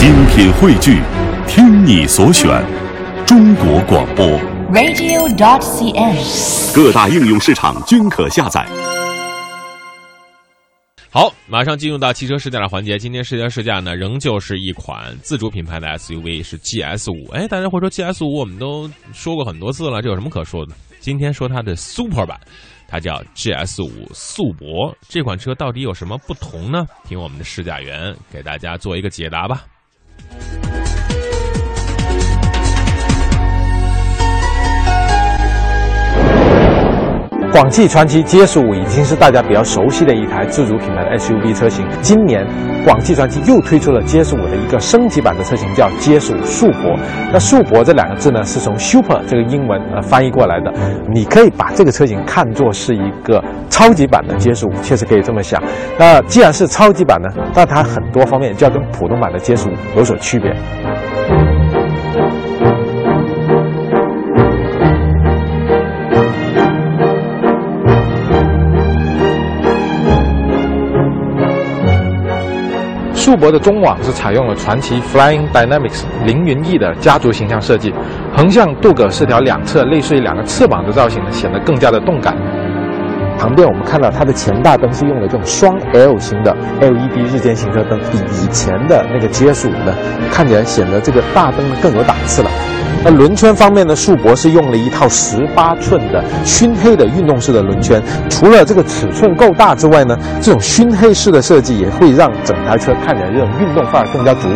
精品汇聚，听你所选，中国广播。radio.dot.cn，。各大应用市场均可下载。好，马上进入到汽车试驾的环节。今天试驾试驾呢，仍旧是一款自主品牌的 SUV，是 GS 五。哎，大家会说 GS 五，我们都说过很多次了，这有什么可说的？今天说它的 Super 版，它叫 GS 五速博。这款车到底有什么不同呢？听我们的试驾员给大家做一个解答吧。广汽传祺 GS 五已经是大家比较熟悉的一台自主品牌的 SUV 车型。今年，广汽传祺又推出了 GS 五的一个升级版的车型，叫 GS 五速博。那速博这两个字呢，是从 Super 这个英文呃翻译过来的。你可以把这个车型看作是一个超级版的 GS 五，确实可以这么想。那既然是超级版呢，那它很多方面就要跟普通版的 GS 五有所区别。速博的中网是采用了传奇 Flying Dynamics 凌云翼的家族形象设计，横向镀铬饰条两侧类似于两个翅膀的造型，显得更加的动感。旁边我们看到它的前大灯是用了这种双 L 型的 LED 日间行车灯，比以前的那个 GS 五呢，看起来显得这个大灯更有档次了。那轮圈方面呢，速博是用了一套十八寸的熏黑的运动式的轮圈，除了这个尺寸够大之外呢，这种熏黑式的设计也会让整台车看起来这种运动范儿更加足。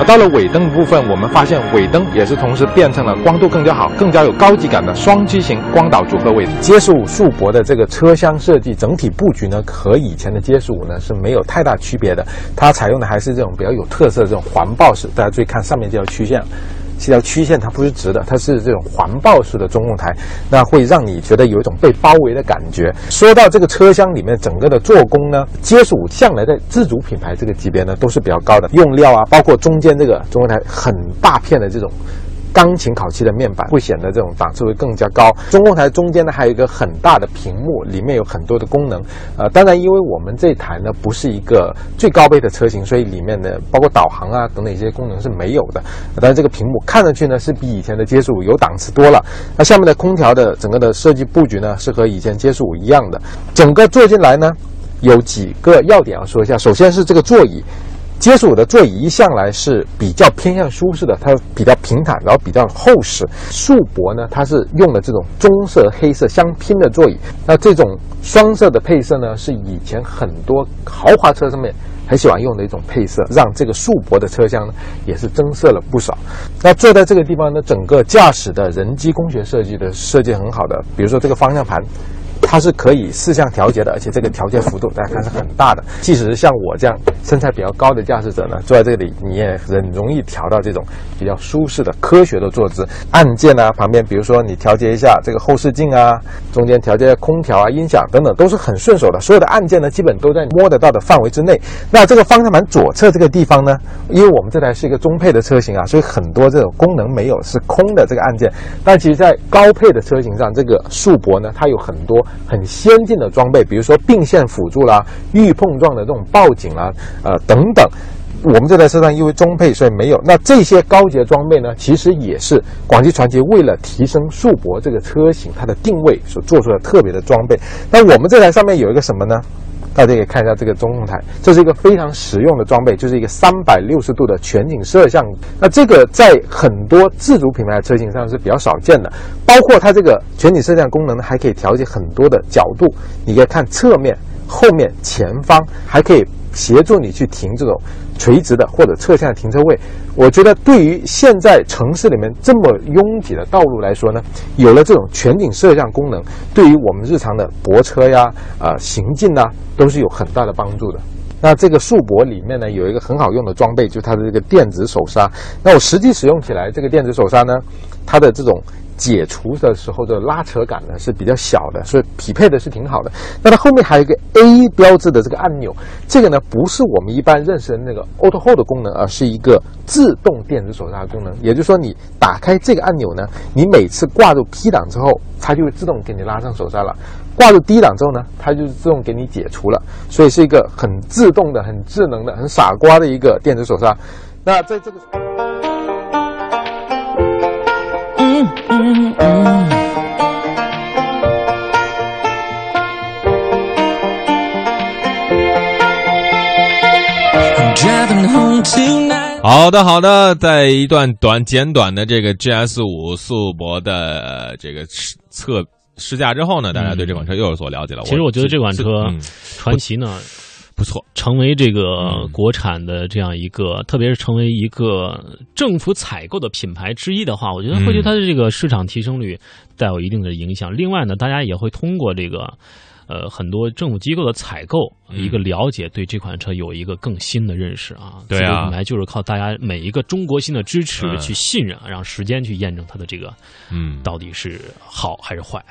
而到了尾灯部分，我们发现尾灯也是同时变成了光度更加好、更加有高级感的双机型光导组合尾。GS 五速博的这个车厢设计整体布局呢，和以前的街十五呢是没有太大区别的。它采用的还是这种比较有特色的这种环抱式。大家注意看上面这条曲线。这条曲线它不是直的，它是这种环抱式的中控台，那会让你觉得有一种被包围的感觉。说到这个车厢里面整个的做工呢，GS 五向来在自主品牌这个级别呢都是比较高的，用料啊，包括中间这个中控台很大片的这种。钢琴烤漆的面板会显得这种档次会更加高。中控台中间呢还有一个很大的屏幕，里面有很多的功能。呃，当然，因为我们这台呢不是一个最高配的车型，所以里面的包括导航啊等等一些功能是没有的。但是这个屏幕看上去呢是比以前的 GS 五有档次多了。那下面的空调的整个的设计布局呢是和以前 GS 五一样的。整个坐进来呢有几个要点要说一下，首先是这个座椅。GS 五的座椅一向来是比较偏向舒适的，它比较平坦，然后比较厚实。速博呢，它是用了这种棕色、黑色相拼的座椅。那这种双色的配色呢，是以前很多豪华车上面很喜欢用的一种配色，让这个速博的车厢呢也是增色了不少。那坐在这个地方呢，整个驾驶的人机工学设计的设计很好的，比如说这个方向盘。它是可以四向调节的，而且这个调节幅度大家看是很大的。即使是像我这样身材比较高的驾驶者呢，坐在这里你也很容易调到这种比较舒适的、科学的坐姿。按键啊，旁边比如说你调节一下这个后视镜啊，中间调节空调啊、音响等等都是很顺手的。所有的按键呢，基本都在摸得到的范围之内。那这个方向盘左侧这个地方呢，因为我们这台是一个中配的车型啊，所以很多这种功能没有，是空的这个按键。但其实，在高配的车型上，这个速博呢，它有很多。很先进的装备，比如说并线辅助啦、预碰撞的这种报警啦，呃等等。我们这台车上因为中配，所以没有。那这些高级的装备呢，其实也是广汽传祺为了提升速博这个车型它的定位所做出的特别的装备。那我们这台上面有一个什么呢？大家可以看一下这个中控台，这是一个非常实用的装备，就是一个三百六十度的全景摄像。那这个在很多自主品牌的车型上是比较少见的，包括它这个全景摄像功能，还可以调节很多的角度，你可以看侧面、后面、前方，还可以协助你去停这种垂直的或者侧向的停车位。我觉得对于现在城市里面这么拥挤的道路来说呢，有了这种全景摄像功能，对于我们日常的泊车呀、呃行进呐、都是有很大的帮助的。那这个速博里面呢，有一个很好用的装备，就是它的这个电子手刹。那我实际使用起来，这个电子手刹呢，它的这种解除的时候的拉扯感呢是比较小的，所以匹配的是挺好的。那它后面还有一个 A 标志的这个按钮，这个呢不是我们一般认识的那个 Auto Hold 功能，而是一个自动电子手刹功能。也就是说，你打开这个按钮呢，你每次挂入 P 档之后，它就会自动给你拉上手刹了。挂入低档之后呢，它就自动给你解除了，所以是一个很自动的、很智能的、很傻瓜的一个电子手刹。那在这个。嗯嗯嗯。好的，好的，在一段短简短的这个 GS 五速博的这个测试驾之后呢，大家对这款车又有所了解了。其实我觉得这款车传奇呢不错，成为这个国产的这样一个，特别是成为一个政府采购的品牌之一的话，我觉得会对它的这个市场提升率带有一定的影响。另外呢，大家也会通过这个。呃，很多政府机构的采购一个了解，对这款车有一个更新的认识啊。对啊，品牌就是靠大家每一个中国心的支持去信任，让时间去验证它的这个，嗯，到底是好还是坏啊。